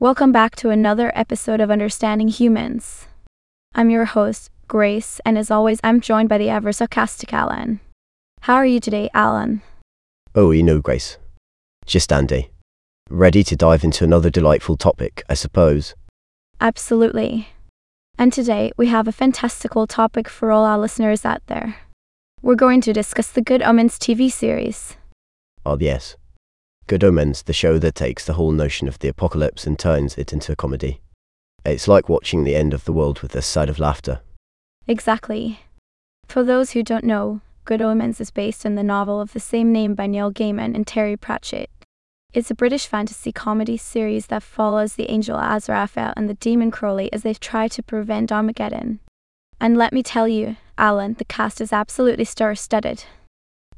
Welcome back to another episode of Understanding Humans. I'm your host, Grace, and as always, I'm joined by the ever sarcastic Alan. How are you today, Alan? Oh, you know, Grace. Just Andy. Ready to dive into another delightful topic, I suppose. Absolutely. And today, we have a fantastical topic for all our listeners out there. We're going to discuss the Good Omens TV series. Oh, yes. Good Omens, the show that takes the whole notion of the apocalypse and turns it into a comedy. It's like watching the end of the world with a side of laughter. Exactly. For those who don't know, Good Omens is based on the novel of the same name by Neil Gaiman and Terry Pratchett. It's a British fantasy comedy series that follows the angel Aziraphale and the demon Crowley as they try to prevent Armageddon. And let me tell you, Alan, the cast is absolutely star studded.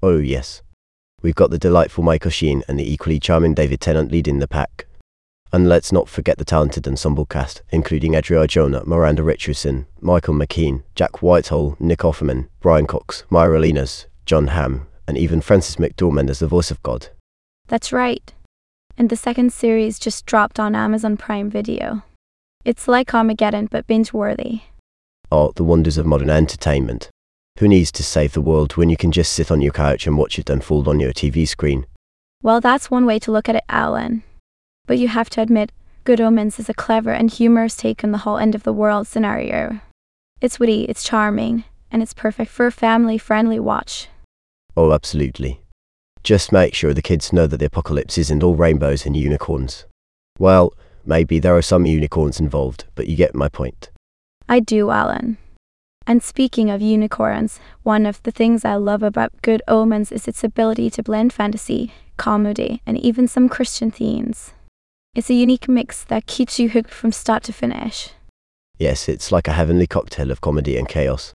Oh, yes. We've got the delightful Michael Sheen and the equally charming David Tennant leading the pack. And let's not forget the talented ensemble cast, including Adria Arjona, Miranda Richardson, Michael McKean, Jack Whitehall, Nick Offerman, Brian Cox, Mireille Enos, Jon Hamm, and even Frances McDormand as the voice of God. That's right. And the second series just dropped on Amazon Prime Video. It's like Armageddon, but binge worthy. Oh, the wonders of modern entertainment. Who needs to save the world when you can just sit on your couch and watch it unfold on your TV screen? Well, that's one way to look at it, Alan. But you have to admit, Good Omens is a clever and humorous take on the whole end of the world scenario. It's witty, it's charming, and it's perfect for a family friendly watch. Oh, absolutely. Just make sure the kids know that the apocalypse isn't all rainbows and unicorns. Well, maybe there are some unicorns involved, but you get my point. I do, Alan. And speaking of unicorns, one of the things I love about Good Omens is its ability to blend fantasy, comedy, and even some Christian themes. It's a unique mix that keeps you hooked from start to finish. Yes, it's like a heavenly cocktail of comedy and chaos.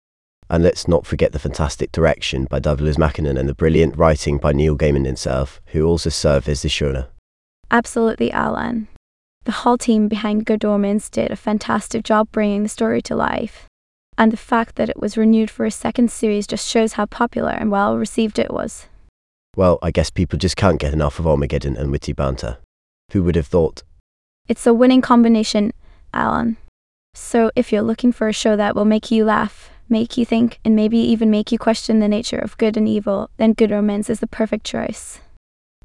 And let's not forget the fantastic direction by Douglas Mackinnon and the brilliant writing by Neil Gaiman himself, who also served as the showrunner. Absolutely, Alan. The whole team behind Good Omens did a fantastic job bringing the story to life. And the fact that it was renewed for a second series just shows how popular and well received it was. Well, I guess people just can't get enough of Armageddon and witty banter. Who would have thought? It's a winning combination, Alan. So if you're looking for a show that will make you laugh, make you think, and maybe even make you question the nature of good and evil, then Good Omens is the perfect choice.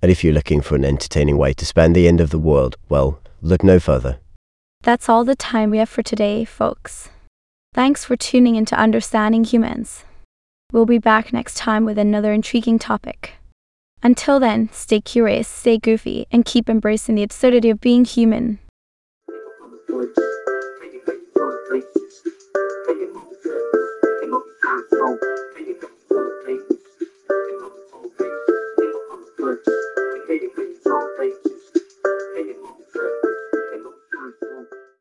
And if you're looking for an entertaining way to spend the end of the world, well, look no further. That's all the time we have for today, folks. Thanks for tuning in to Understanding Humans. We'll be back next time with another intriguing topic. Until then, stay curious, stay goofy, and keep embracing the absurdity of being human.